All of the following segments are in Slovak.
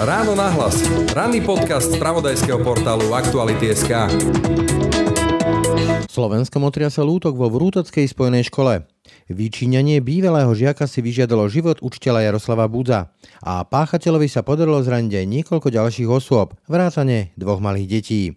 Ráno nahlas. Ranný podcast z pravodajského portálu Aktuality.sk Slovensko motriasol útok vo Vrútockej spojenej škole. Vyčíňanie bývalého žiaka si vyžiadalo život učiteľa Jaroslava Budza a páchateľovi sa podarilo zraniť aj niekoľko ďalších osôb, vrátane dvoch malých detí.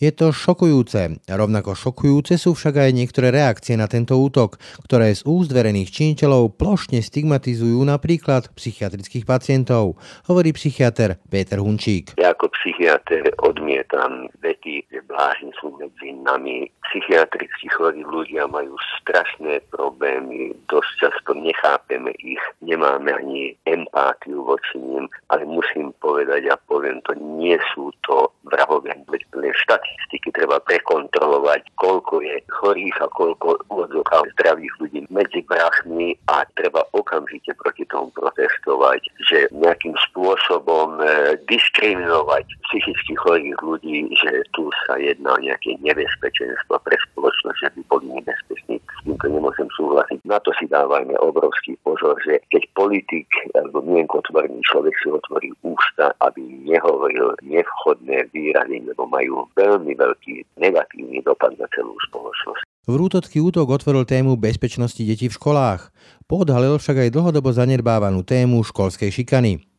Je to šokujúce. Rovnako šokujúce sú však aj niektoré reakcie na tento útok, ktoré z úst verejných činiteľov plošne stigmatizujú napríklad psychiatrických pacientov, hovorí psychiatr Peter Hunčík. Ja ako psychiatr odmietam vety, že blázni sú medzi nami. Psychiatricky chorí ľudia majú strašné problémy, dosť často nechápeme ich, nemáme ani empátiu voči ním, ale musím povedať a poviem to, nie sú to vrahovia, štatistiky treba prekontrolovať, koľko je chorých a koľko odzokal zdravých ľudí medzi brachmi a treba okamžite proti tomu protestovať, že nejakým spôsobom e, diskriminovať psychicky chorých ľudí, že tu sa jedná o nejaké nebezpečenstvo pre spoločnosť, že by boli nebezpeční. S týmto nemôžem súhlasiť. Na to si dávajme obrovský pozor, že keď politik alebo mienkotvorný človek si otvorí ústa, aby nehovoril nevchodné výrazy, lebo majú veľmi veľký negatívny dopad na celú spoločnosť. Vrútocký útok otvoril tému bezpečnosti detí v školách. Podhalil však aj dlhodobo zanedbávanú tému školskej šikany.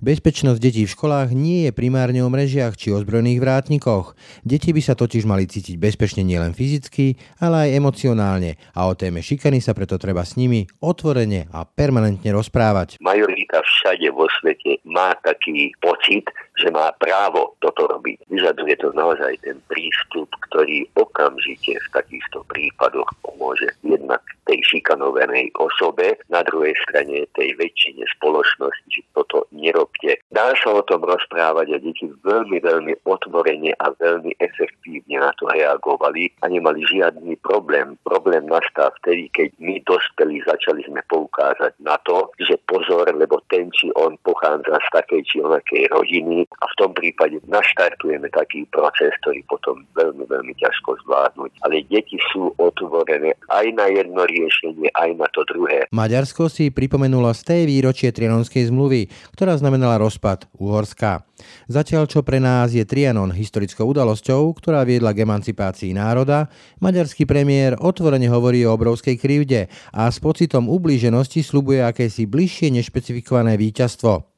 Bezpečnosť detí v školách nie je primárne o mrežiach či ozbrojených vrátnikoch. Deti by sa totiž mali cítiť bezpečne nielen fyzicky, ale aj emocionálne a o téme šikany sa preto treba s nimi otvorene a permanentne rozprávať. Majorita všade vo svete má taký pocit, že má právo toto robiť. Vyžaduje to naozaj ten prístup, ktorý okamžite v takýchto prípadoch pomôže jednak tej šikanovanej osobe, na druhej strane tej väčšine spoločnosti, že toto nerobte. Dá sa o tom rozprávať a deti veľmi, veľmi otvorene a veľmi efektívne na to reagovali a nemali žiadny problém. Problém nastal vtedy, keď my dospelí začali sme poukázať na to, že pozor, lebo ten či on pochádza z takej či onakej rodiny a v tom prípade naštartujeme taký proces, ktorý potom veľmi, veľmi ťažko zvládnuť. Ale deti sú otvorené aj na jedno riešenie, aj na to druhé. Maďarsko si pripomenulo z tej výročie Trianonskej zmluvy, ktorá znamenala rozpad Uhorska. Zatiaľ, čo pre nás je Trianon historickou udalosťou, ktorá viedla k emancipácii národa, maďarský premiér otvorene hovorí o obrovskej krivde a s pocitom ublíženosti slubuje akési bližšie nešpecifikované víťazstvo.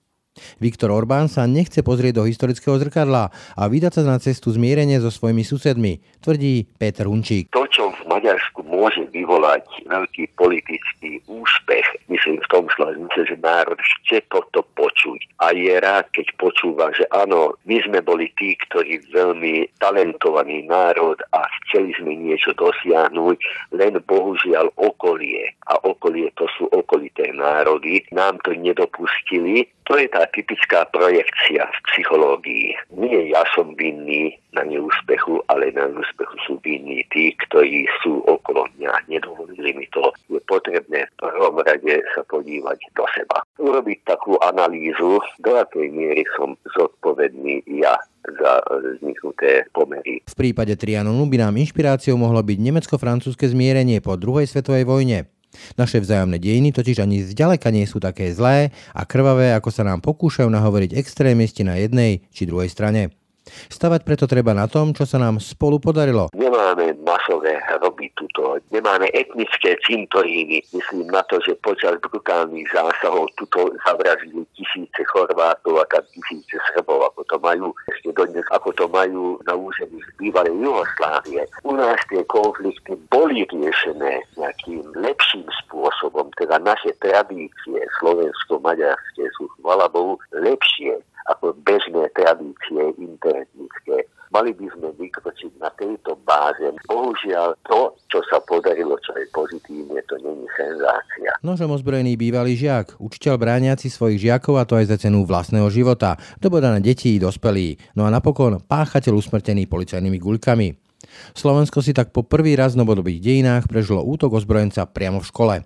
Viktor Orbán sa nechce pozrieť do historického zrkadla a vydať sa na cestu zmierenia so svojimi susedmi, tvrdí Peter Hunčík. To, čo v Maďarsku môže vyvolať veľký politický úspech, myslím v tom slova že národ chce toto počuť a je rád, keď počúva, že áno, my sme boli tí, ktorí veľmi talentovaný národ a chceli sme niečo dosiahnuť, len bohužiaľ okolie a okolie to sú okolité národy, nám to nedopustili. To je tá typická projekcia v psychológii. Nie ja som vinný na neúspechu, ale na neúspechu sú vinní tí, ktorí sú okolo mňa. Nedovolili mi to. Je potrebné v prvom rade sa podívať do seba. Urobiť takú analýzu, do akej miery som zodpovedný ja za vzniknuté pomery. V prípade Trianonu by nám inšpiráciou mohlo byť nemecko-francúzske zmierenie po druhej svetovej vojne. Naše vzájomné dejiny totiž ani zďaleka nie sú také zlé a krvavé, ako sa nám pokúšajú nahovoriť extrémisti na jednej či druhej strane. Stavať preto treba na tom, čo sa nám spolu podarilo. Nemáme masové hroby tuto, nemáme etnické cintoríny. Myslím na to, že počas brutálnych zásahov tuto zavrazili tisíce Chorvátov a tisíce Srbov, ako to majú ešte dodnes, ako to majú na území bývalej Jugoslávie. U nás tie konflikty boli riešené nejakým lepším spôsobom, teda naše tradície slovensko-maďarské sú, chvala Bohu, lepšie ako bežné tradície interetnické. Mali by sme vykročiť na tejto báze. Bohužiaľ, to, čo sa podarilo, čo je pozitívne, to není senzácia. Nožom ozbrojený bývalý žiak, učiteľ brániaci svojich žiakov a to aj za cenu vlastného života, dobodané detí, dospelí, no a napokon páchateľ usmrtený policajnými guľkami. Slovensko si tak po prvý raz v novodobých dejinách prežilo útok ozbrojenca priamo v škole.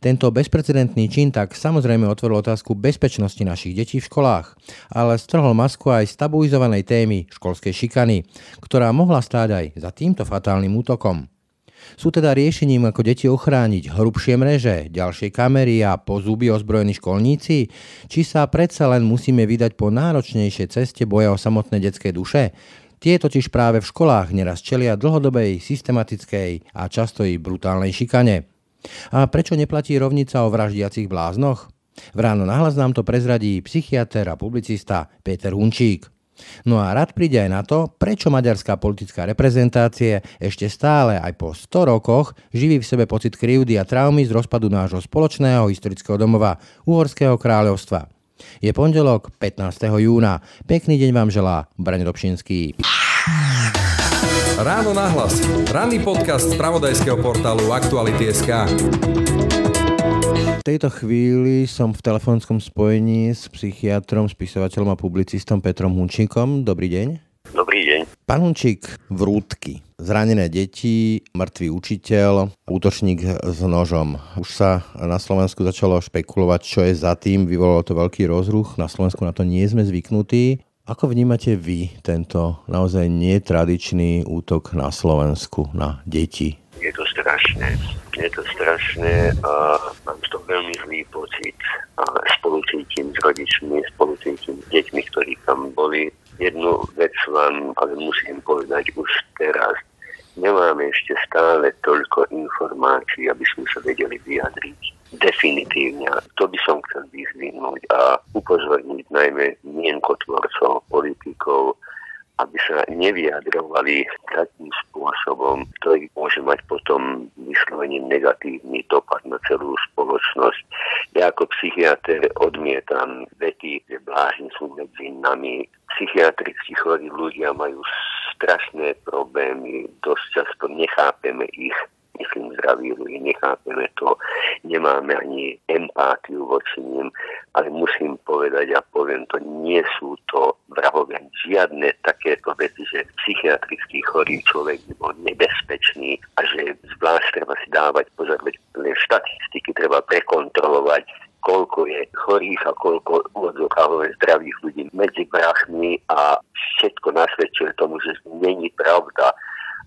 Tento bezprecedentný čin tak samozrejme otvoril otázku bezpečnosti našich detí v školách, ale strhol masku aj stabilizovanej témy školskej šikany, ktorá mohla stáť aj za týmto fatálnym útokom. Sú teda riešením, ako deti ochrániť hrubšie mreže, ďalšie kamery a po zuby ozbrojení školníci? Či sa predsa len musíme vydať po náročnejšej ceste boja o samotné detské duše? Tie totiž práve v školách neraz čelia dlhodobej, systematickej a často i brutálnej šikane. A prečo neplatí rovnica o vraždiacich bláznoch? V ráno nahlas nám to prezradí psychiatr a publicista Peter Hunčík. No a rád príde aj na to, prečo maďarská politická reprezentácie ešte stále aj po 100 rokoch živí v sebe pocit krivdy a traumy z rozpadu nášho spoločného historického domova Uhorského kráľovstva. Je pondelok 15. júna. Pekný deň vám želá Braň Robšinský. Ráno nahlas. Ranný podcast z pravodajského portálu Aktuality.sk tejto chvíli som v telefónskom spojení s psychiatrom, spisovateľom a publicistom Petrom Hunčíkom. Dobrý deň. Dobrý deň. Pán Hunčík, vrútky, zranené deti, mŕtvý učiteľ, útočník s nožom. Už sa na Slovensku začalo špekulovať, čo je za tým. Vyvolalo to veľký rozruch. Na Slovensku na to nie sme zvyknutí. Ako vnímate vy tento naozaj netradičný útok na Slovensku na deti? Je to strašné je to strašné a mám toho veľmi zlý pocit. A spolucítim s rodičmi, spolucítim s deťmi, ktorí tam boli. Jednu vec vám ale musím povedať už teraz. Nemáme ešte stále toľko informácií, aby sme sa vedeli vyjadriť definitívne. To by som chcel vyzvihnúť a upozorniť najmä mienkotvorcov, politikov, aby sa nevyjadrovali takým spôsobom, ktorý môže mať potom vyslovene negatívny dopad na celú spoločnosť. Ja ako psychiatr odmietam vety, že blázni sú medzi nami. Psychiatricky chorí ľudia majú strašné problémy, dosť často nechápeme ich myslím, zdraví ľudí, nechápeme to, nemáme ani empátiu voči ním, ale musím povedať a poviem to, nie sú to vrahovia žiadne takéto veci, že psychiatrický chorý človek by bol nebezpečný a že zvlášť treba si dávať pozor, veď štatistiky treba prekontrolovať, koľko je chorých a koľko úvodzokávové zdravých ľudí medzi brachmi a všetko nasvedčuje tomu, že není pravda,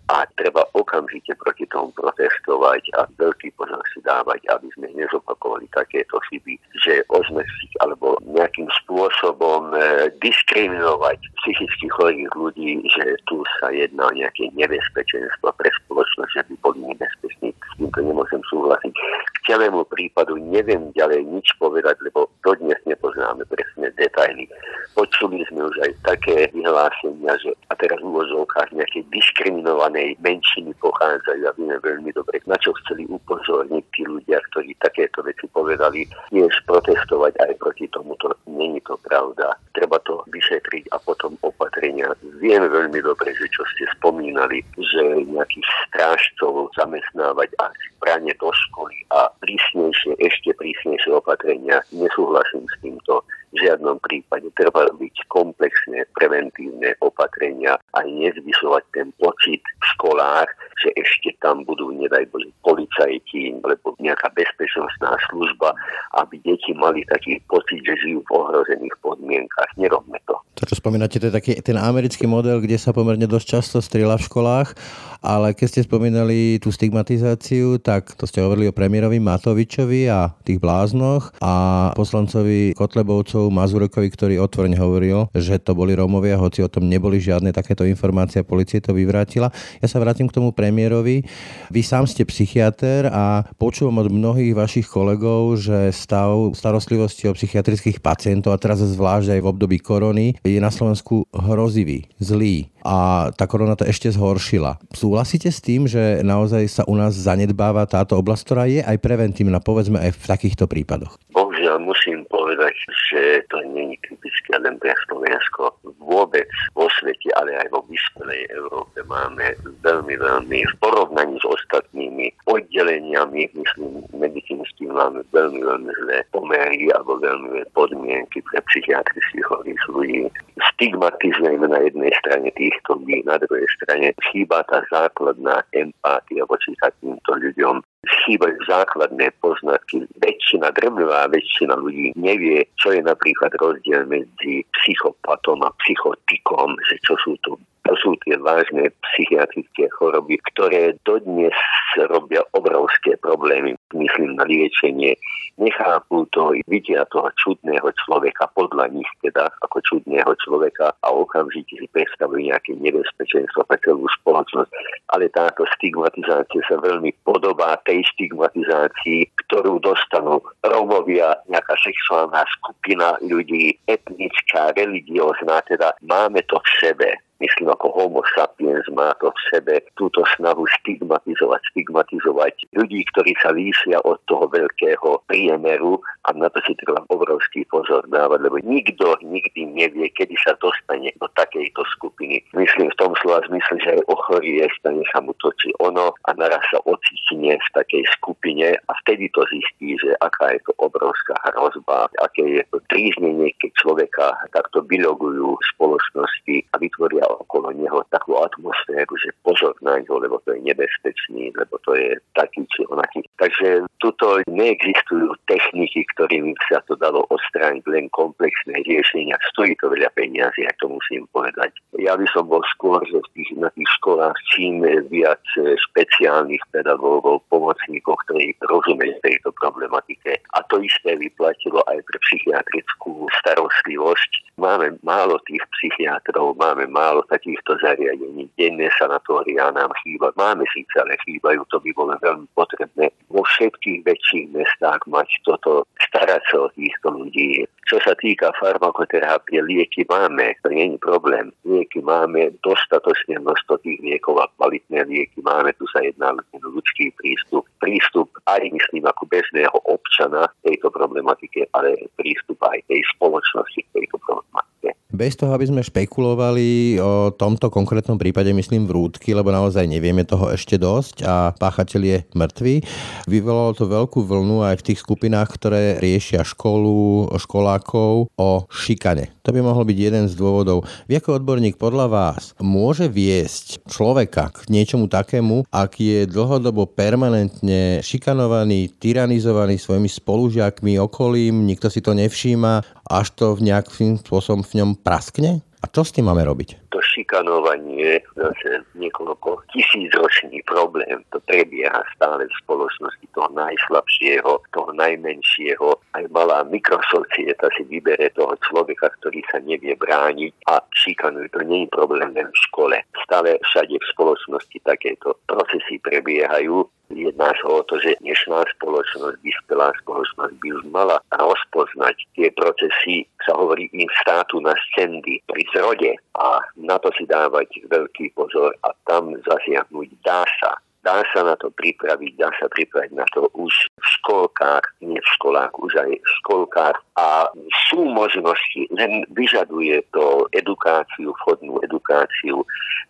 a treba okamžite proti tomu protestovať a veľký pozor si dávať, aby sme nezopakovali takéto chyby, že ozmestiť alebo nejakým spôsobom e, diskriminovať psychicky chorých ľudí, že tu sa jedná o nejaké nebezpečenstvo pre spoločnosť, že by boli nebezpeční. Týmto nemôžem súhlasiť. K celému prípadu neviem ďalej nič povedať, lebo dodnes nepoznáme presne detaily. Počuli sme už aj také vyhlásenia, že a teraz v úvozovkách nejaké diskriminované inej menšiny pochádzajú a vieme veľmi dobre, na čo chceli upozorniť tí ľudia, ktorí takéto veci povedali, tiež protestovať aj proti tomuto. Není to pravda. Treba to vyšetriť a potom opatrenia. Viem veľmi dobre, že čo ste spomínali, že nejakých strážcov zamestnávať a branie do školy a prísnejšie, ešte prísnejšie opatrenia. Nesúhlasím s týmto v žiadnom prípade treba robiť komplexné preventívne opatrenia a nezvyšovať ten pocit v školách, že ešte tam budú, nedaj Bože, policajti alebo nejaká bezpečnostná služba, aby deti mali taký pocit, že žijú v ohrozených podmienkach. Nerobme to. To, čo spomínate, to je taký ten americký model, kde sa pomerne dosť často strieľa v školách, ale keď ste spomínali tú stigmatizáciu, tak to ste hovorili o premiérovi Matovičovi a tých bláznoch a poslancovi Kotlebovcov Mazurekovi, ktorý otvorene hovoril, že to boli Rómovia, hoci o tom neboli žiadne takéto informácie, policie to vyvrátila. Ja sa vrátim k tomu premiérovi. Vy sám ste psychiatr a počúvam od mnohých vašich kolegov, že stav starostlivosti o psychiatrických pacientov a teraz zvlášť aj v období korony je na Slovensku hrozivý, zlý a tá korona to ešte zhoršila. Súhlasíte s tým, že naozaj sa u nás zanedbáva táto oblasť, ktorá je aj preventívna, povedzme aj v takýchto prípadoch? Bohužiaľ musím povedať, že to je typické len pre Slovensko. Vôbec vo svete, ale aj vo vyspelej Európe máme veľmi, veľmi v porovnaní s ostatnými oddeleniami, myslím, medicínsky máme veľmi, veľmi zlé pomery alebo veľmi zlé podmienky pre psychiatrických chorých ľudí. Stigmatizujeme na jednej strane týchto ľudí, na druhej strane chýba tá základná empátia voči takýmto ľuďom chýbajú základné poznatky. Väčšina, drvivá väčšina ľudí nevie, čo je napríklad rozdiel medzi psychopatom a psychotikom, že čo sú to To sú tie vážne psychiatrické choroby, ktoré dodnes robia obrovské problémy, myslím na liečenie. Nechápu to, vidia toho čudného človeka, podľa nich teda ako čudného človeka a okamžite si predstavujú nejaké nebezpečenstvo pre celú spoločnosť. Ale táto stigmatizácia sa veľmi podobá tej stigmatizácii, ktorú dostanú Rómovia, nejaká sexuálna skupina ľudí, etnická, religiózna, teda máme to v sebe myslím ako homo sapiens má to v sebe túto snahu stigmatizovať, stigmatizovať ľudí, ktorí sa líšia od toho veľkého priemeru a na to si treba obrovský pozor dávať, lebo nikto nikdy nevie, kedy sa dostane do takejto skupiny. Myslím v tom slova zmysle, že aj ochorie, stane sa mu to či ono a naraz sa ocitne v takej skupine a vtedy to zistí, že aká je to obrovská hrozba, aké je to tríznenie, keď človeka takto vylogujú v spoločnosti a vytvoria okolo neho takú atmosféru, že pozor na ňo, lebo to je nebezpečný, lebo to je taký či onaký. Takže tuto neexistujú techniky, ktorými sa to dalo odstrániť len komplexné riešenia. Stojí to veľa peniazy, ja to musím povedať. Ja by som bol skôr, že tých, na tých školách čím viac špeciálnych pedagógov, pomocníkov, ktorí rozumejú tejto problematike. A to isté vyplatilo aj pre psychiatrickú starostlivosť. Máme málo tých psychiatrov, máme málo takýchto zariadení. Denné sanatória nám chýba. Máme síce, ale chýbajú. To by bolo veľmi potrebné vo všetkých väčších mestách mať toto, starať sa o týchto ľudí. Čo sa týka farmakoterapie, lieky máme, to nie je problém. Lieky máme, dostatočne množstvo tých liekov a kvalitné lieky máme. Tu sa jedná o ľudský prístup. Prístup aj myslím ako bežného občana tejto problematike, ale prístup aj tej spoločnosti k tejto problematike. Bez toho, aby sme špekulovali o tomto konkrétnom prípade, myslím vrútky, lebo naozaj nevieme toho ešte dosť a páchateľ je mŕtvý. Vyvolalo to veľkú vlnu aj v tých skupinách, ktoré riešia školu, školákov o šikane. To by mohol byť jeden z dôvodov. Vy ako odborník podľa vás môže viesť človeka k niečomu takému, ak je dlhodobo permanentne šikanovaný, tyranizovaný svojimi spolužiakmi, okolím, nikto si to nevšíma, až to v nejakým spôsobom v ňom praskne? A čo s tým máme robiť? To šikanovanie je zase niekoľko tisícročný problém. To prebieha stále v spoločnosti toho najslabšieho, toho najmenšieho. Aj malá mikrosocieta si vybere toho človeka, ktorý sa nevie brániť a šikanuje. To nie je problém len v škole. Stále všade v spoločnosti takéto procesy prebiehajú Jedná sa o to, že dnešná spoločnosť, vyspelá spoločnosť by už mala rozpoznať tie procesy, sa hovorí im státu na scendy pri zrode. A na to si dávať veľký pozor a tam zasiahnuť dá sa dá sa na to pripraviť, dá sa pripraviť na to už v školkách, nie v školách, už aj v školkách a sú možnosti, len vyžaduje to edukáciu, vhodnú edukáciu,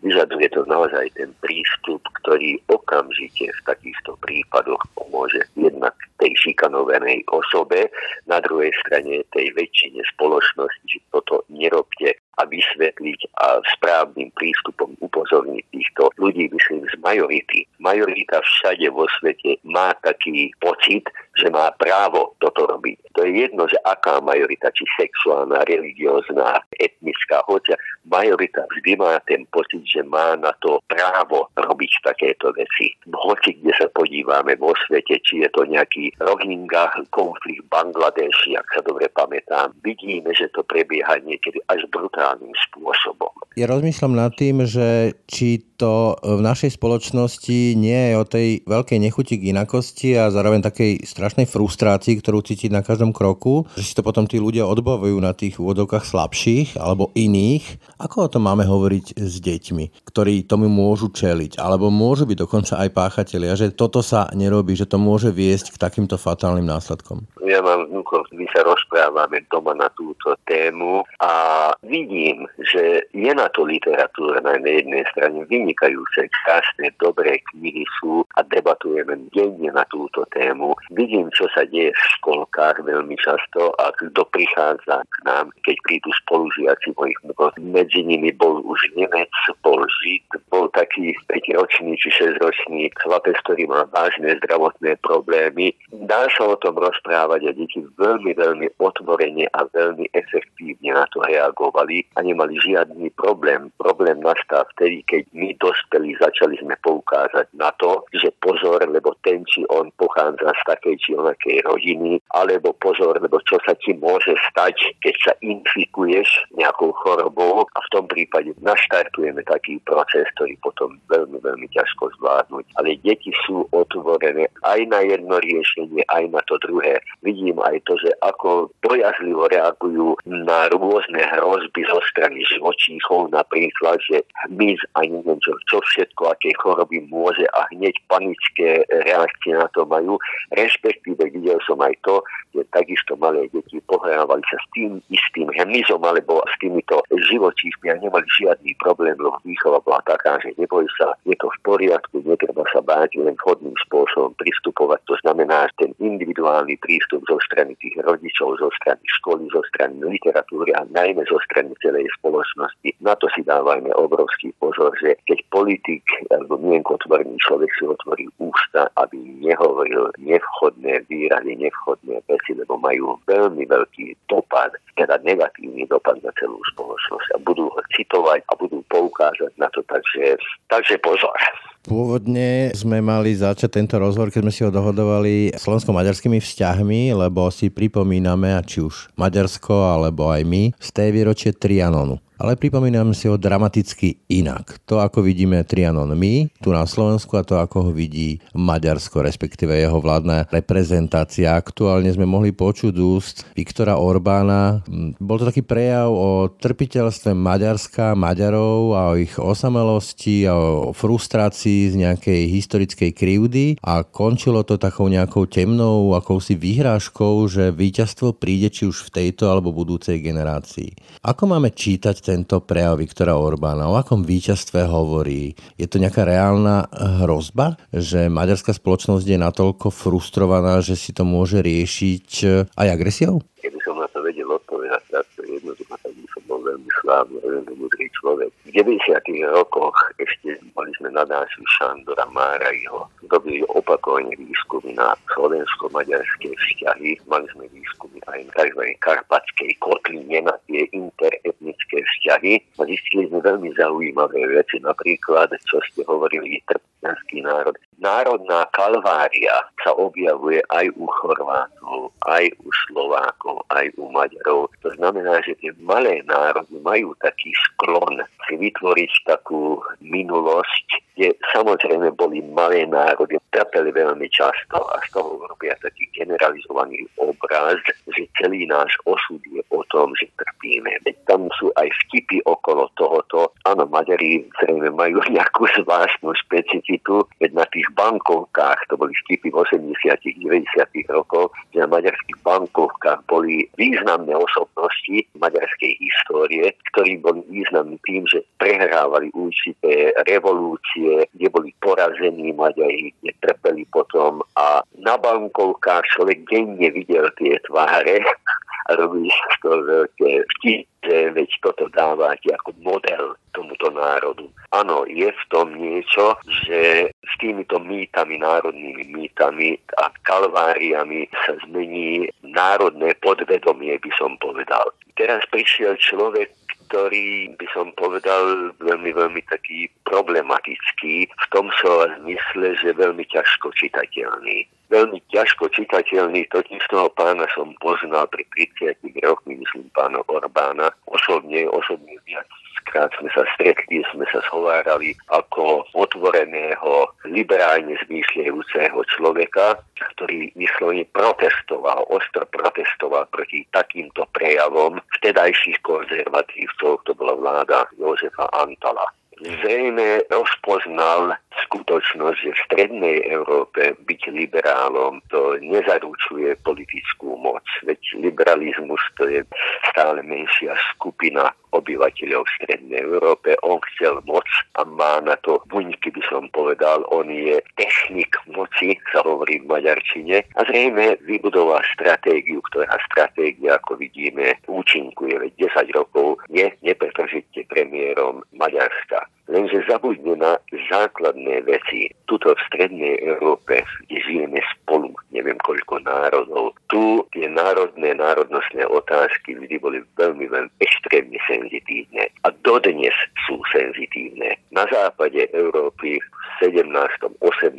vyžaduje to naozaj ten prístup, ktorý okamžite v takýchto prípadoch pomôže jednak tej šikanovanej osobe, na druhej strane tej väčšine spoločnosti, že toto nerobte a vysvetliť a správnym prístupom upozorniť týchto ľudí, myslím, z majority. Majorita všade vo svete má taký pocit, že má právo toto robiť. To je jedno, že aká majorita, či sexuálna, religiózna, etnická, hoďa majorita vždy má ten pocit, že má na to právo robiť takéto veci. Hoci kde sa podívame vo svete, či je to nejaký Rohingya, konflikt Bangladeši, ak sa dobre pamätám, vidíme, že to prebieha niekedy až brutálnym spôsobom. Ja rozmýšľam nad tým, že či to v našej spoločnosti nie je o tej veľkej nechuti k inakosti a zároveň takej strašnej frustrácii, ktorú cítiť na každom kroku, že si to potom tí ľudia odbavujú na tých úvodovkách slabších alebo iných. Ako o tom máme hovoriť s deťmi, ktorí tomu môžu čeliť, alebo môžu byť dokonca aj páchatelia, že toto sa nerobí, že to môže viesť k takýmto fatálnym následkom? Ja mám vnúkov, my sa rozprávame doma na túto tému a vidím, že je na to literatúra na jednej strane, vynikajúce, krásne, dobré knihy sú a debatujeme denne na túto tému. Vidím, čo sa deje v školkách veľmi často a kto prichádza k nám, keď prídu spolužiaci mojich medzi nimi bol už Nemec, bol Žid, bol taký 5-ročný či 6-ročný chlapec, ktorý má vážne zdravotné problémy. Dá sa o tom rozprávať a deti veľmi, veľmi otvorene a veľmi efektívne na to reagovali a nemali žiadny problém. Problém nastal vtedy, keď my dospelí začali sme poukázať na to, že pozor, lebo ten či on pochádza z takej či onakej rodiny, alebo pozor, lebo čo sa ti môže stať, keď sa infikuješ nejakou chorobou a v tom prípade naštartujeme taký proces, ktorý potom veľmi, veľmi ťažko zvládnuť. Ale deti sú otvorené aj na jedno riešenie, aj na to druhé. Vidím aj to, že ako bojazlivo reagujú na rôzne hrozby zo strany živočíchov, napríklad, že hmyz a neviem čo, čo všetko, aké choroby môže a hneď panické reakcie na to majú. Respektíve videl som aj to, že takisto malé deti pohrávali sa s tým istým hmyzom alebo s týmito živočíchmi a nemali žiadny problém, lebo výchova bola taká, že neboj sa, je to v poriadku, netreba sa báť len vhodným spôsobom pristupovať. To znamená, individuálny prístup zo strany tých rodičov, zo strany školy, zo strany literatúry a najmä zo strany celej spoločnosti. Na to si dávajme obrovský pozor, že keď politik alebo mienkotvorný človek si otvorí ústa, aby nehovoril nevchodné výrazy, nevchodné veci, lebo majú veľmi veľký dopad, teda negatívny dopad na celú spoločnosť a budú ho citovať a budú poukázať na to, takže, takže pozor. Pôvodne sme mali začať tento rozhovor, keď sme si ho dohodovali slovensko-maďarskými vzťahmi, lebo si pripomíname, či už Maďarsko, alebo aj my, z tej výročie Trianonu ale pripomínam si ho dramaticky inak. To, ako vidíme Trianon my, tu na Slovensku a to, ako ho vidí Maďarsko, respektíve jeho vládna reprezentácia. Aktuálne sme mohli počuť úst Viktora Orbána. Bol to taký prejav o trpiteľstve Maďarska, Maďarov a o ich osamelosti a o frustrácii z nejakej historickej krivdy a končilo to takou nejakou temnou akousi vyhrážkou, že víťazstvo príde či už v tejto alebo budúcej generácii. Ako máme čítať tento prejav Viktora Orbána? O akom víťazstve hovorí? Je to nejaká reálna hrozba, že maďarská spoločnosť je natoľko frustrovaná, že si to môže riešiť aj agresiou? Keby som na to vedel odpovedať, to jednoducho, tak by som bol veľmi slávny, veľmi mudrý človek. V 90. rokoch ešte mali sme nadáciu Šandora Márajho, robili opakovane výskumy na slovensko-maďarské vzťahy, mali sme výskumy aj na tzv. karpatskej kotline na tie interetnické vzťahy zistili sme veľmi zaujímavé veci, napríklad, čo ste hovorili, trpňanský národ. Národná kalvária sa objavuje aj u Chorvátov, aj u Slovákov, aj u Maďarov. To znamená, že tie malé národy majú taký sklon si vytvoriť takú minulosť, kde samozrejme boli malé národy, trpeli veľmi často a z toho robia taký generalizovaný obraz, že celý náš osud je o tom, že trpíme. Veď tam sú aj vtipy okolo tohoto. Áno, Maďari zrejme majú nejakú zvláštnu špecifitu, veď na tých bankovkách, to boli vtipy v 80 90 rokoch, že na maďarských bankovkách boli významné osobnosti maďarskej histórie, ktorí boli významní tým, že prehrávali určité revolúcie, kde boli porazení Maďari, kde trpeli potom a na bankovkách človek denne videl tie tváre sa z toho veľké vtipy, veď toto dávate ako model tomuto národu. Áno, je v tom niečo, že s týmito mýtami, národnými mýtami a kalváriami sa zmení národné podvedomie, by som povedal. Teraz prišiel človek, ktorý by som povedal veľmi, veľmi taký problematický v tom slova zmysle, že veľmi ťažko čitateľný. Veľmi ťažko čitateľný, totiž toho pána som poznal pri 30 rokmi, myslím pána Orbána, osobne, osobne viac Krát sme sa stretli, sme sa schovárali ako otvoreného, liberálne zmýšľajúceho človeka, ktorý vyslovene protestoval, ostro protestoval proti takýmto prejavom vtedajších konzervatívcov, to bola vláda Jozefa Antala. Zrejme rozpoznal skutočnosť, že v strednej Európe byť liberálom to nezaručuje politickú moc. Veď liberalizmus to je stále menšia skupina obyvateľov v Strednej Európe. On chcel moc a má na to buňky, by som povedal. On je technik moci, sa hovorí v Maďarčine. A zrejme vybudoval stratégiu, ktorá stratégia, ako vidíme, účinkuje. Veď 10 rokov je nepretržite premiérom Maďarska lenže zabudnú na základné veci. Tuto v strednej Európe, kde žijeme spolu, neviem koľko národov, tu tie národné, národnostné otázky vždy boli veľmi, veľmi extrémne senzitívne a dodnes sú senzitívne. Na západe Európy v 17. 18.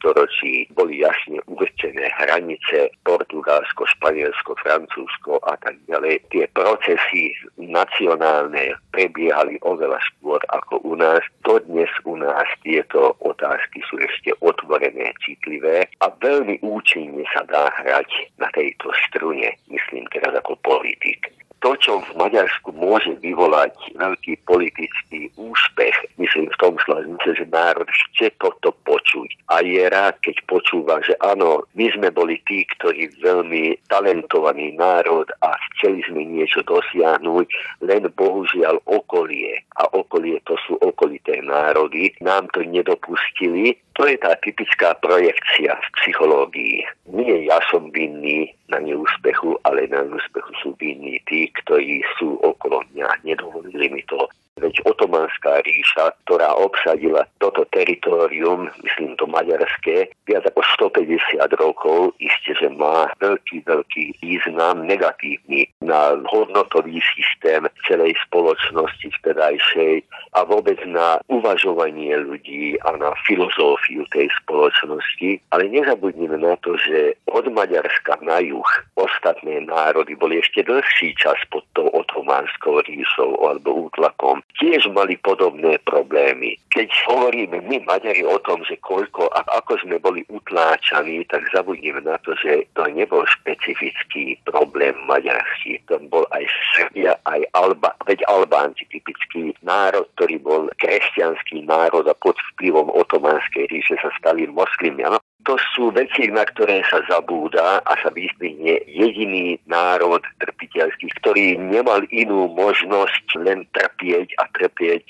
storočí boli jasne určené hranice Portugalsko, Španielsko, Francúzsko a tak ďalej. Tie procesy nacionálne prebiehali oveľa skôr ako u nás. Dodnes u nás tieto otázky sú ešte otvorené, citlivé a veľmi účinne sa dá hrať na tejto strune, myslím teraz ako politik to, čo v Maďarsku môže vyvolať veľký politický úspech, myslím v tom slaznice, že národ chce toto počuť a je rád, keď počúva, že áno, my sme boli tí, ktorí veľmi talentovaný národ a chceli sme niečo dosiahnuť, len bohužiaľ okolie a okolie to sú okolité národy, nám to nedopustili. To je tá typická projekcia v psychológii. Nie ja som vinný na neúspechu, ale na neúspechu sú vinní tí, ktorí sú okolo mňa. Nedovolili mi to Veď otomanská ríša, ktorá obsadila toto teritorium, myslím to maďarské, viac ako 150 rokov, isté, že má veľký, veľký význam negatívny na hodnotový systém celej spoločnosti vtedajšej a vôbec na uvažovanie ľudí a na filozófiu tej spoločnosti. Ale nezabudnime na to, že od Maďarska na juh ostatné národy boli ešte dlhší čas pod tou otomanskou ríšou alebo útlakom tiež mali podobné problémy. Keď hovoríme my Maďari o tom, že koľko a ako sme boli utláčaní, tak zabudneme na to, že to nebol špecifický problém maďarský. To bol aj Srbia, aj Alba, veď Albánci, typický národ, ktorý bol kresťanský národ a pod vplyvom otomanskej ríše sa stali moslimi. Ano? To sú veci, na ktoré sa zabúda a sa vyzdvihne jediný národ trpiteľský, ktorý nemal inú možnosť len trpieť a trpieť.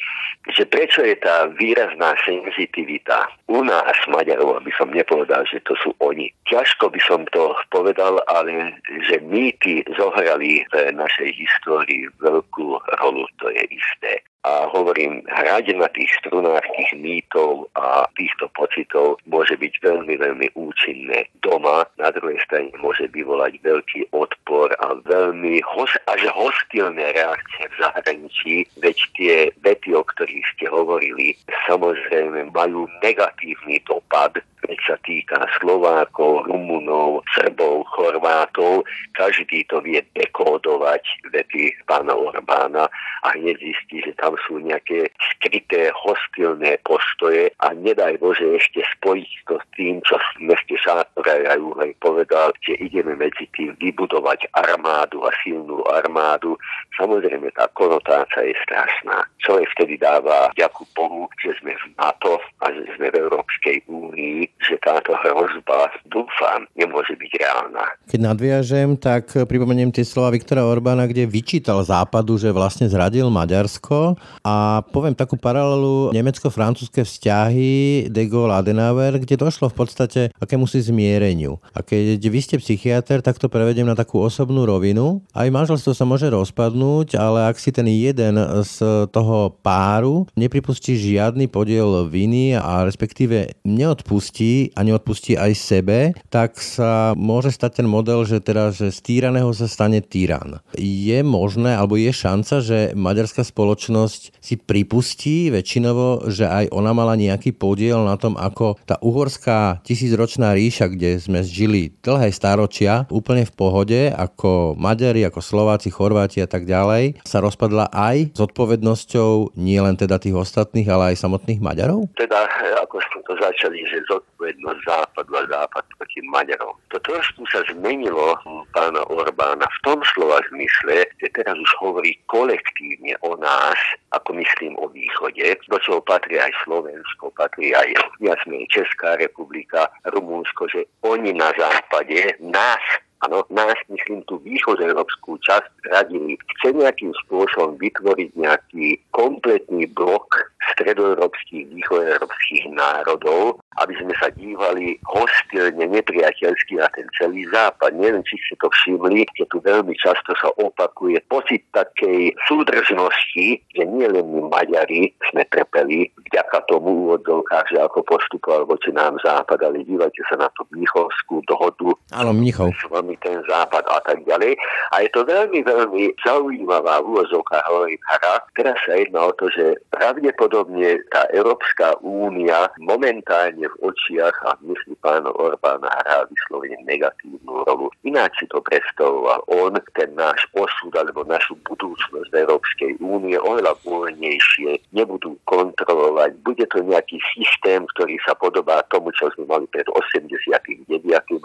Takže prečo je tá výrazná senzitivita u nás, Maďarov, aby som nepovedal, že to sú oni. Ťažko by som to povedal, ale že mýty zohrali v našej histórii veľkú rolu, to je isté a hovorím, hrať na tých strunách tých mýtov a týchto pocitov môže byť veľmi, veľmi účinné. Doma, na druhej strane môže vyvolať veľký odpor a veľmi hos- až hostilné reakcie v zahraničí, veď tie vety, o ktorých ste hovorili, samozrejme majú negatívny dopad veď sa týka Slovákov, Rumunov, Srbov, Chorvátov, každý to vie dekódovať vety pána Orbána a hneď zistí, že tam sú nejaké skryté hostilné postoje a nedaj Bože ešte spojiť to s tým, čo v meste Šátora Júhej povedal, že ideme medzi tým vybudovať armádu a silnú armádu. Samozrejme tá konotácia je strašná. Človek vtedy dáva ďaku Bohu, že sme v NATO a že sme v Európskej únii, že táto hrozba, dúfam, nemôže byť reálna. Keď nadviažem, tak pripomeniem tie slova Viktora Orbána, kde vyčítal Západu, že vlastne zradil Maďarsko a poviem takú paralelu nemecko-francúzske vzťahy de Gaulle Adenauer, kde došlo v podstate akému si zmiereniu. A keď vy ste psychiatr, tak to prevedem na takú osobnú rovinu. Aj manželstvo sa môže rozpadnúť, ale ak si ten jeden z toho páru nepripustí žiadny podiel viny a respektíve neodpustí, a neodpustí aj sebe, tak sa môže stať ten model, že teda, že z týraného sa stane tyran. Je možné, alebo je šanca, že maďarská spoločnosť si pripustí väčšinovo, že aj ona mala nejaký podiel na tom, ako tá uhorská tisícročná ríša, kde sme žili dlhé stáročia, úplne v pohode, ako Maďari, ako Slováci, Chorváti a tak ďalej, sa rozpadla aj s odpovednosťou nie len teda tých ostatných, ale aj samotných Maďarov? Teda, ako sme to začali, že zodpovednosť západu a západ proti Maďarom. To trošku sa zmenilo pána Orbána v tom slova zmysle, že teraz už hovorí kolektívne o nás, ako myslím o východe, do čoho patrí aj Slovensko, patrí aj jasne Česká republika, Rumúnsko, že oni na západe nás Áno, nás, myslím, tú východoeurópskú časť radili. Chce nejakým spôsobom vytvoriť nejaký kompletný blok stredoeurópskych, východoeurópskych národov, aby sme sa dívali hostilne, nepriateľsky na ten celý západ. Neviem, či ste to všimli, že tu veľmi často sa opakuje pocit takej súdržnosti, že nie len my Maďari sme trpeli vďaka tomu úvodzovkách, že ako postupoval voči nám západ, ale dívajte sa na tú Mnichovskú dohodu. Áno, Mnichov veľmi ten západ a tak ďalej. A je to veľmi, veľmi zaujímavá úvozovka, hovorí hra. Teraz sa jedná o to, že pravdepodobne tá Európska únia momentálne v očiach a myslí pána Orbána hrá vyslovene negatívnu rolu. Ináč si to predstavoval on, ten náš osud alebo našu budúcnosť Európskej únie oveľa voľnejšie nebudú kontrolovať. Bude to nejaký systém, ktorý sa podobá tomu, čo sme mali pred 89.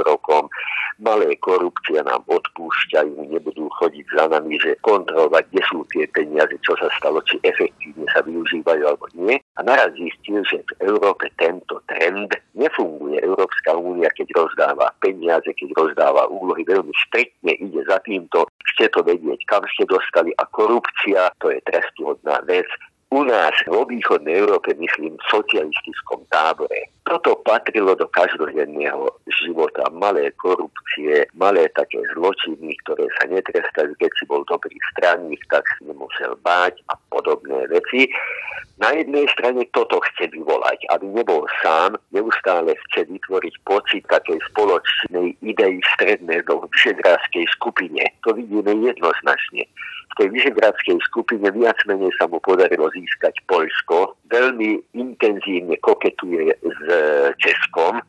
rokom. Malé korupcia nám odpúšťajú, nebudú chodiť za nami, že kontrolovať, kde sú tie peniaze, čo sa stalo, či efektívne sa využívajú alebo nie. A naraz zistil, že v Európe tento trend nefunguje. Európska únia, keď rozdáva peniaze, keď rozdáva úlohy, veľmi striktne ide za týmto. Chce to vedieť, kam ste dostali a korupcia, to je trestuhodná vec u nás vo východnej Európe, myslím, v socialistickom tábore. Toto patrilo do každodenného života. Malé korupcie, malé také zločiny, ktoré sa netrestajú. Keď si bol dobrý stranník, tak si nemusel báť a podobné veci. Na jednej strane toto chce vyvolať, aby nebol sám, neustále chce vytvoriť pocit takej spoločnej idei strednej do vyšegrádskej skupine. To vidíme jednoznačne tej vyšegradskej skupine viac menej sa mu podarilo získať Poľsko. Veľmi intenzívne koketuje s Českom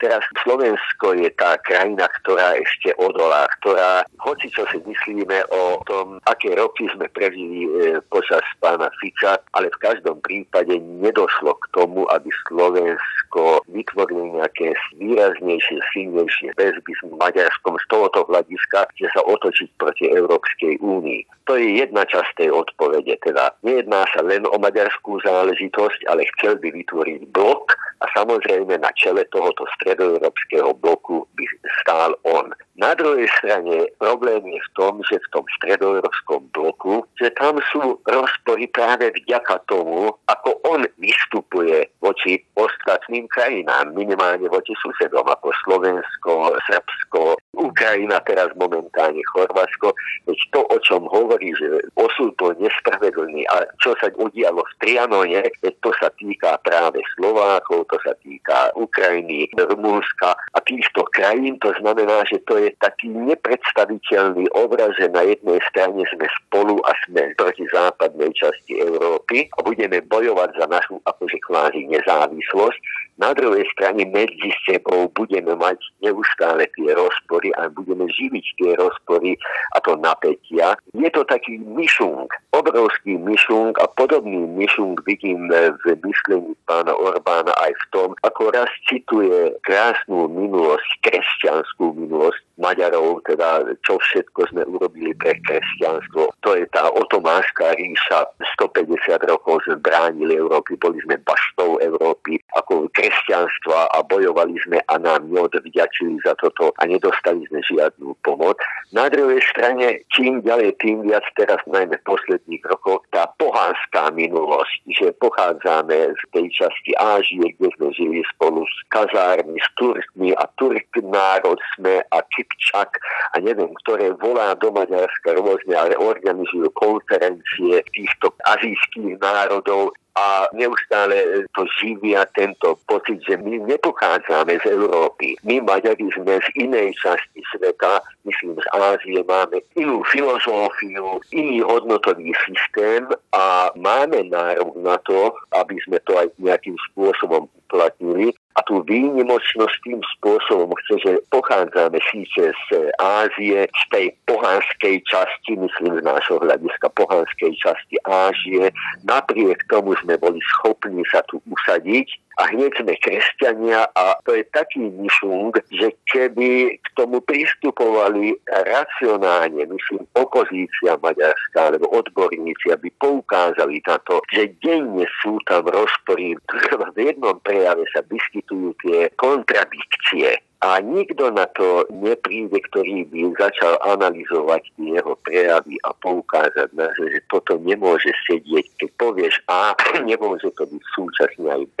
Teraz Slovensko je tá krajina, ktorá ešte odolá, ktorá, hoci čo si myslíme o tom, aké roky sme prežili e, počas pána Fica, ale v každom prípade nedošlo k tomu, aby Slovensko vytvorilo nejaké výraznejšie, silnejšie väzby s Maďarskom z tohoto hľadiska, že sa otočiť proti Európskej únii. To je jedna časť tej odpovede. Teda nejedná sa len o maďarskú záležitosť, ale chcel by vytvoriť blok a samozrejme na čele tohoto stredoeurópskeho bloku by stál on. Na druhej strane problém je v tom, že v tom stredoeurópskom bloku, že tam sú rozpory práve vďaka tomu, ako on vystupuje voči ostatným krajinám, minimálne voči susedom ako Slovensko, Srbsko, Ukrajina teraz momentálne, Chorvátsko. Veď to, o čom hovorí, že osud bol nespravedlný a čo sa udialo v Trianone, veď to sa týka práve Slovákov, to sa týka Ukrajiny, Rumúnska a týchto krajín. To znamená, že to je taký nepredstaviteľný obraz, že na jednej strane sme spolu a sme proti západnej časti Európy a budeme bojovať za našu akože kvázi nezávislosť. Na druhej strane medzi sebou budeme mať neustále tie rozpory a budeme živiť tie rozpory a to napätia. Je to taký myšung, obrovský myšung a podobný myšung vidím v myslení pána Orbána aj v tom, ako raz cituje krásnu minulosť, kresťanskú minulosť Maďarov, teda čo všetko sme urobili pre kresťanstvo. To je tá otománska ríša, 150 rokov sme bránili Európy, boli sme baštou Európy ako kresťanstva a bojovali sme a nám neodvďačili za toto a nedostali sme žiadnu pomoc. Na druhej strane, čím ďalej, tým viac teraz najmä v posledných rokoch tá pohánska minulosť, že pochádzame z tej časti Ážie, kde sme žili spolu s kazármi, s Turkmi a Turk národ sme a Čip Kipčak a neviem, ktoré volá do Maďarska rôzne, ale organizujú konferencie týchto azijských národov a neustále to živia tento pocit, že my nepochádzame z Európy. My Maďari sme z inej časti sveta, myslím z Ázie, máme inú filozofiu, iný hodnotový systém a máme nárok na to, aby sme to aj nejakým spôsobom uplatnili. A tú výnimočnosť tým spôsobom chce, že pochádzame síce z Ázie, z tej pohanskej časti, myslím z nášho hľadiska pohanskej časti Ázie, napriek tomu sme boli schopní sa tu usadiť a hneď sme kresťania a to je taký myšung, že keby k tomu pristupovali racionálne, myslím opozícia maďarská alebo odborníci, aby poukázali na to, že denne sú tam rozpory, v jednom prejave sa vyskytujú tie kontradikcie a nikto na to nepríde, ktorý by začal analyzovať jeho prejavy a poukázať na to, že toto nemôže sedieť. Keď povieš A, nemôže to byť súčasne aj B.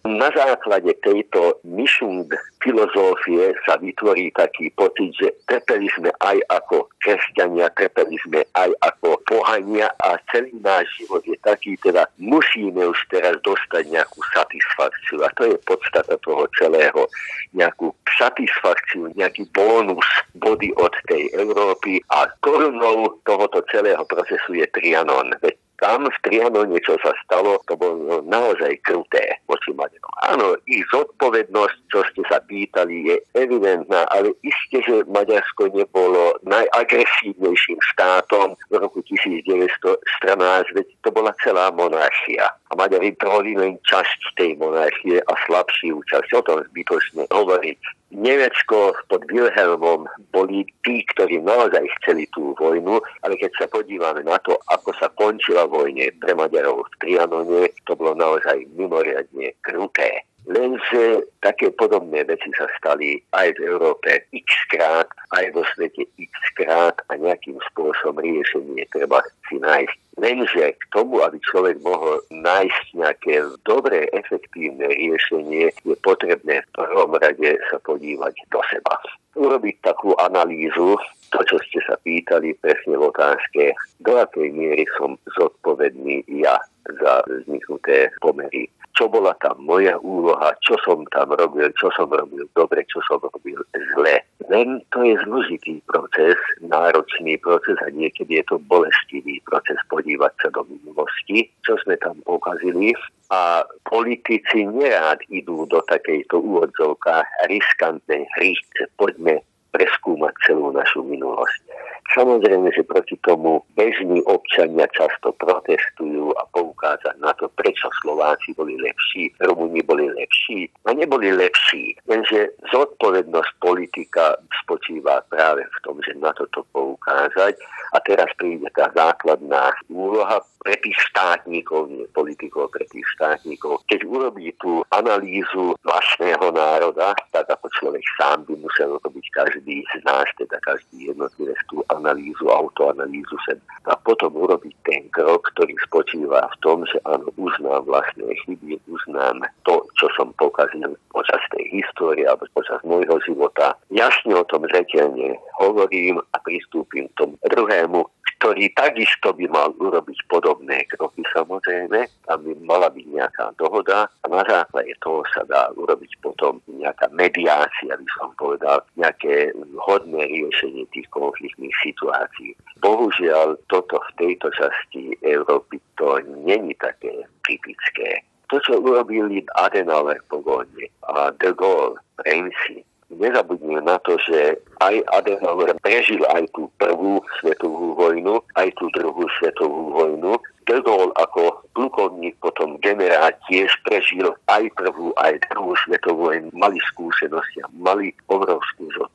Na základe tejto myšung filozófie sa vytvorí taký pocit, že trpeli sme aj ako kresťania, trpeli sme aj ako pohania a celý náš život je taký, teda musíme už teraz dostať nejakú satisfakciu a to je podstata toho celého. Nejakú satisfakciu, nejaký bónus body od tej Európy a korunou tohoto celého procesu je Trianon. Veď tam v Trianone, čo sa stalo, to bolo naozaj kruté voči Maďarom. Áno, ich zodpovednosť, čo ste sa pýtali, je evidentná, ale isté, že Maďarsko nebolo najagresívnejším štátom v roku 1914, veď to bola celá monarchia. A Maďari troli len časť tej monarchie a slabší účasť. O tom zbytočne hovoriť. Nemecko pod Wilhelmom boli tí, ktorí naozaj chceli tú vojnu, ale keď sa podívame na to, ako sa končila vojne pre Maďarov v Trianone, to bolo naozaj mimoriadne kruté. Lenže také podobné veci sa stali aj v Európe x krát, aj vo svete x krát a nejakým spôsobom riešenie treba si nájsť. Lenže k tomu, aby človek mohol nájsť nejaké dobré, efektívne riešenie, je potrebné v prvom rade sa podívať do seba. Urobiť takú analýzu, to, čo ste sa pýtali presne v otázke, do akej miery som zodpovedný ja za vzniknuté pomery čo bola tam moja úloha, čo som tam robil, čo som robil dobre, čo som robil zle. Len to je zložitý proces, náročný proces a niekedy je to bolestivý proces podívať sa do minulosti, čo sme tam pokazili. A politici nerád idú do takejto úvodzovka riskantnej hry, poďme preskúmať celú našu minulosť. Samozrejme, že proti tomu bežní občania často protestujú a poukázať na to, prečo Slováci boli lepší, Rumúni boli lepší a neboli lepší. Lenže zodpovednosť politika spočíva práve v tom, že na toto poukázať a teraz príde tá základná úloha pre tých štátnikov, nie politikov, pre tých štátnikov. Keď urobí tú analýzu vlastného národa, tak ako človek sám by musel robiť každý z nás, teda každý jednotlivec tú analýzu, autoanalýzu sem a potom urobiť ten krok, ktorý spočíva v tom, že áno, uznám vlastné chyby, uznám to, čo som pokazil počas tej histórie alebo počas môjho života. Jasne o tom zretelne hovorím a pristúpim k tomu druhému ktorý takisto by mal urobiť podobné kroky samozrejme. Tam by mala byť nejaká dohoda a na základe toho sa dá urobiť potom nejaká mediácia, by som povedal, nejaké hodné riešenie tých konfliktných situácií. Bohužiaľ, toto v tejto časti Európy to není také typické. To, čo urobili Adenauer po vojne a de Gaulle, Ramsey, nezabudnime na to, že aj Adenauer prežil aj tú prvú svetovú vojnu, aj tú druhú svetovú vojnu. De Gaulle ako plukovník, potom generál tiež prežil aj prvú, aj druhú svetovú vojnu. Mali skúsenosti a mali obrovskú zodpovednosť.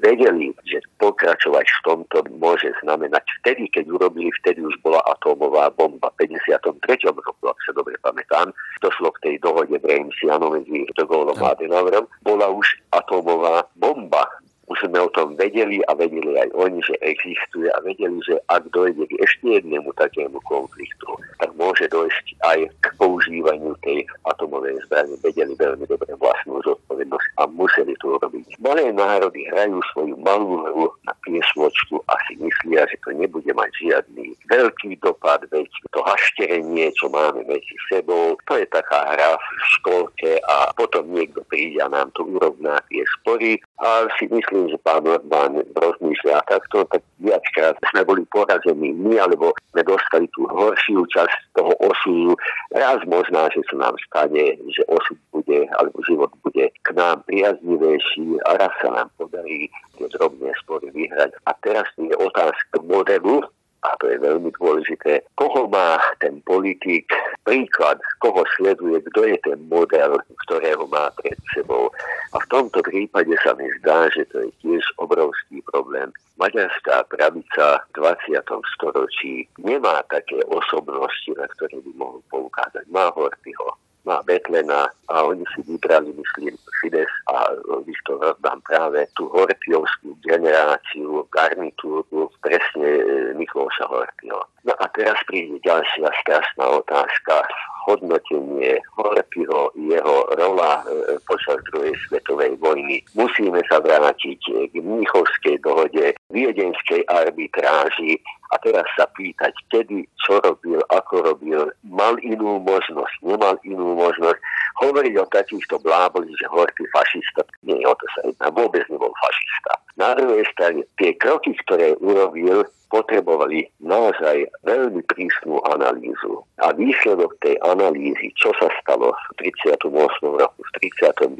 Vedeli, že pokračovať v tomto môže znamenať vtedy, keď urobili, vtedy už bola atómová bomba v 53. roku, ak sa dobre pamätám, došlo k tej dohode v Reimsianu medzi De a Adenauerom, bola už atómová bomba už sme o tom vedeli a vedeli aj oni, že existuje a vedeli, že ak dojde k ešte jednému takému konfliktu, tak môže dojsť aj k používaniu tej atomovej zbrane. Vedeli veľmi dobre vlastnú zodpovednosť a museli to urobiť. Malé národy hrajú svoju malú hru na piesvočku a si myslia, že to nebude mať žiadny veľký dopad, veď to hašterenie, čo máme medzi sebou, to je taká hra v školke a potom niekto príde a nám to urovná tie spory a si myslím, že pán Orbán rozmýšľa takto, tak viackrát sme boli porazení my, alebo sme dostali tú horšiu časť toho osudu. Raz možná, že sa nám stane, že osud bude, alebo život bude k nám priaznivejší a raz sa nám podarí tie drobné spory vyhrať. A teraz je otázka modelu, a to je veľmi dôležité, koho má ten politik príklad, koho sleduje, kto je ten model, ktorého má pred sebou. A v tomto prípade sa mi zdá, že to je tiež obrovský problém. Maďarská pravica v 20. storočí nemá také osobnosti, na ktoré by mohol poukázať. Má Hortyho, má Betlena a oni si vybrali, myslím, Fides a Viktor Orbán práve tú hortiovskú generáciu, garnitúru, presne e, Miklóša Hortio. No a teraz príde ďalšia strašná otázka. Hodnotenie Hortyho, jeho rola e, počas druhej svetovej vojny. Musíme sa vrátiť k Mnichovskej dohode, viedenskej arbitráži, a teraz sa pýtať, kedy, čo robil, ako robil, mal inú možnosť, nemal inú možnosť. Hovoriť o takýchto bláboli, že Horthy fašista, nie, o to sa jedná, vôbec nebol fašista. Na druhej strane, tie kroky, ktoré urobil, potrebovali naozaj veľmi prísnu analýzu. A výsledok tej analýzy, čo sa stalo v 38. roku, v 39.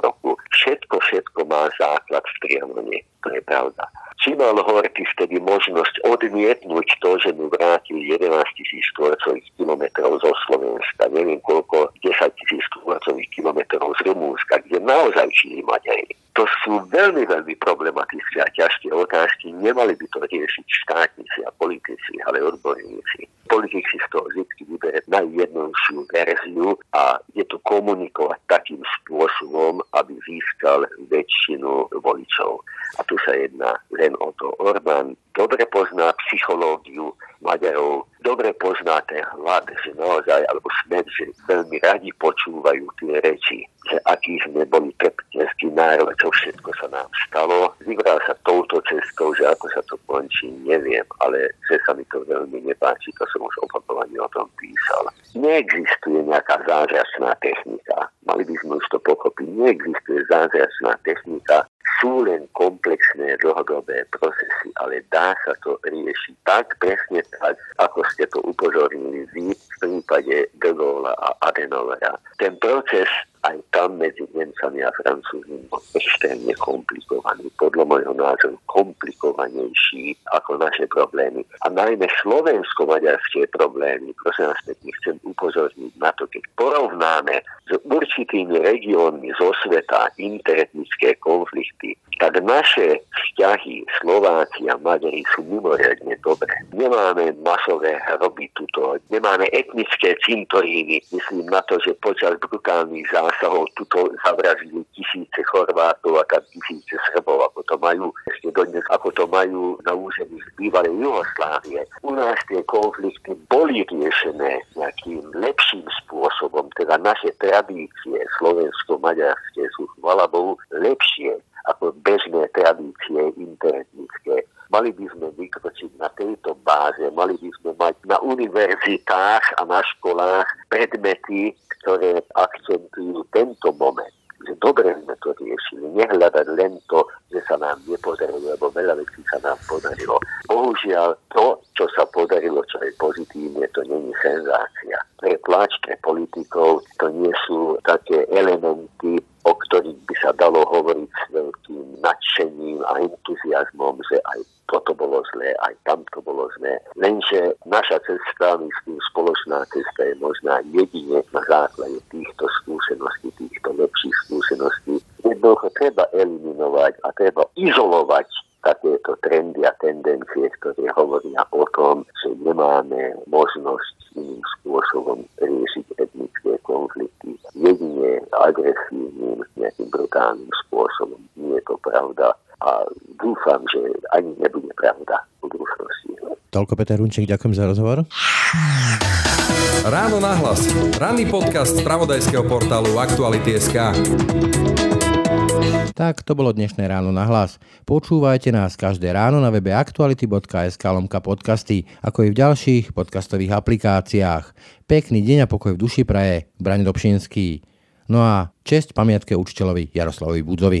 roku, všetko, všetko má základ v Trianone. To je pravda. Či mal Horty vtedy možnosť odmietnúť to, že mu vrátil 11 tisíc štvorcových kilometrov zo Slovenska, neviem koľko, 10 tisíc štvorcových kilometrov z Rumúnska, kde naozaj žili Maďari. To sú veľmi, veľmi problematické a ťažké otázky. Nemali by to riešiť štátnici a politici, ale odborníci. Politik si z toho vždy vybere najjednojšiu verziu a je to komunikovať takým spôsobom, aby získal väčšinu voličov. A tu sa jedná len o to. Orbán dobre pozná psychológiu Maďarov, dobre pozná ten hlad, že naozaj, alebo smet, že veľmi radi počúvajú tie reči, že aký sme boli trpiteľský národ, čo všetko sa nám stalo. Vybral sa touto cestou, že ako sa to končí, neviem, ale že sa mi to veľmi nepáči, to som už opakovane o tom písal. Neexistuje nejaká zázračná technika. Mali by sme už to pochopiť. Neexistuje zázračná technika, sú len komplexné dlhodobé procesy, ale dá sa to riešiť tak presne tak, ako ste to upozornili vy v prípade De Gaulle a Adenovera. Ten proces aj tam medzi Nemcami a Francúzmi bol extrémne komplikovaný, podľa môjho názoru komplikovanejší ako naše problémy. A najmä slovensko-maďarské problémy, prosím vás chcem upozorniť na to, keď porovnáme s určitými regiónmi zo sveta interetnické konflikty, tak naše vzťahy Slováci a Maďari sú mimoriadne dobré. Nemáme masové hroby tuto, nemáme etnické cintoríny. Myslím na to, že počas brutálnych zásahov tuto zavrazili tisíce Chorvátov a tam tisíce Srbov, ako to majú ešte dodnes, ako to majú na území bývalej Jugoslávie. U nás tie konflikty boli riešené nejakým lepším spôsobom, teda naše tradície slovensko-maďarské sú, chvala Bohu, lepšie ako bežné tradície interetnické. Mali by sme vykročiť na tejto báze, mali by sme mať na univerzitách a na školách predmety, ktoré akcentujú tento moment že dobre sme to riešili, nehľadať len to, že sa nám nepodarilo, lebo veľa vecí sa nám podarilo. Bohužiaľ, to, čo sa podarilo, čo je pozitívne, to není senzácia. Pre tlač, pre politikov, to nie sú také elementy, o ktorých by sa dalo hovoriť s a entuziasmom, že aj toto bolo zlé, aj tamto bolo zlé. Lenže naša cesta, myslím, spoločná cesta je možná jedine na základe týchto skúseností, týchto lepších skúseností. Jednoducho treba eliminovať a treba izolovať takéto trendy a tendencie, ktoré hovoria o tom, že nemáme možnosť iným spôsobom riešiť etnické konflikty. Jedine agresívnym, nejakým brutálnym spôsobom. Nie je to pravda a dúfam, že ani nebude pravda v budúcnosti. Toľko Peter Runček, ďakujem za rozhovor. Ráno nahlas. Ranný podcast z pravodajského portálu Aktuality.sk. Tak to bolo dnešné ráno na hlas. Počúvajte nás každé ráno na webe aktuality.sk lomka podcasty, ako i v ďalších podcastových aplikáciách. Pekný deň a pokoj v duši praje. Braň Dobšinský. No a česť pamiatke učiteľovi Jaroslavovi Budzovi.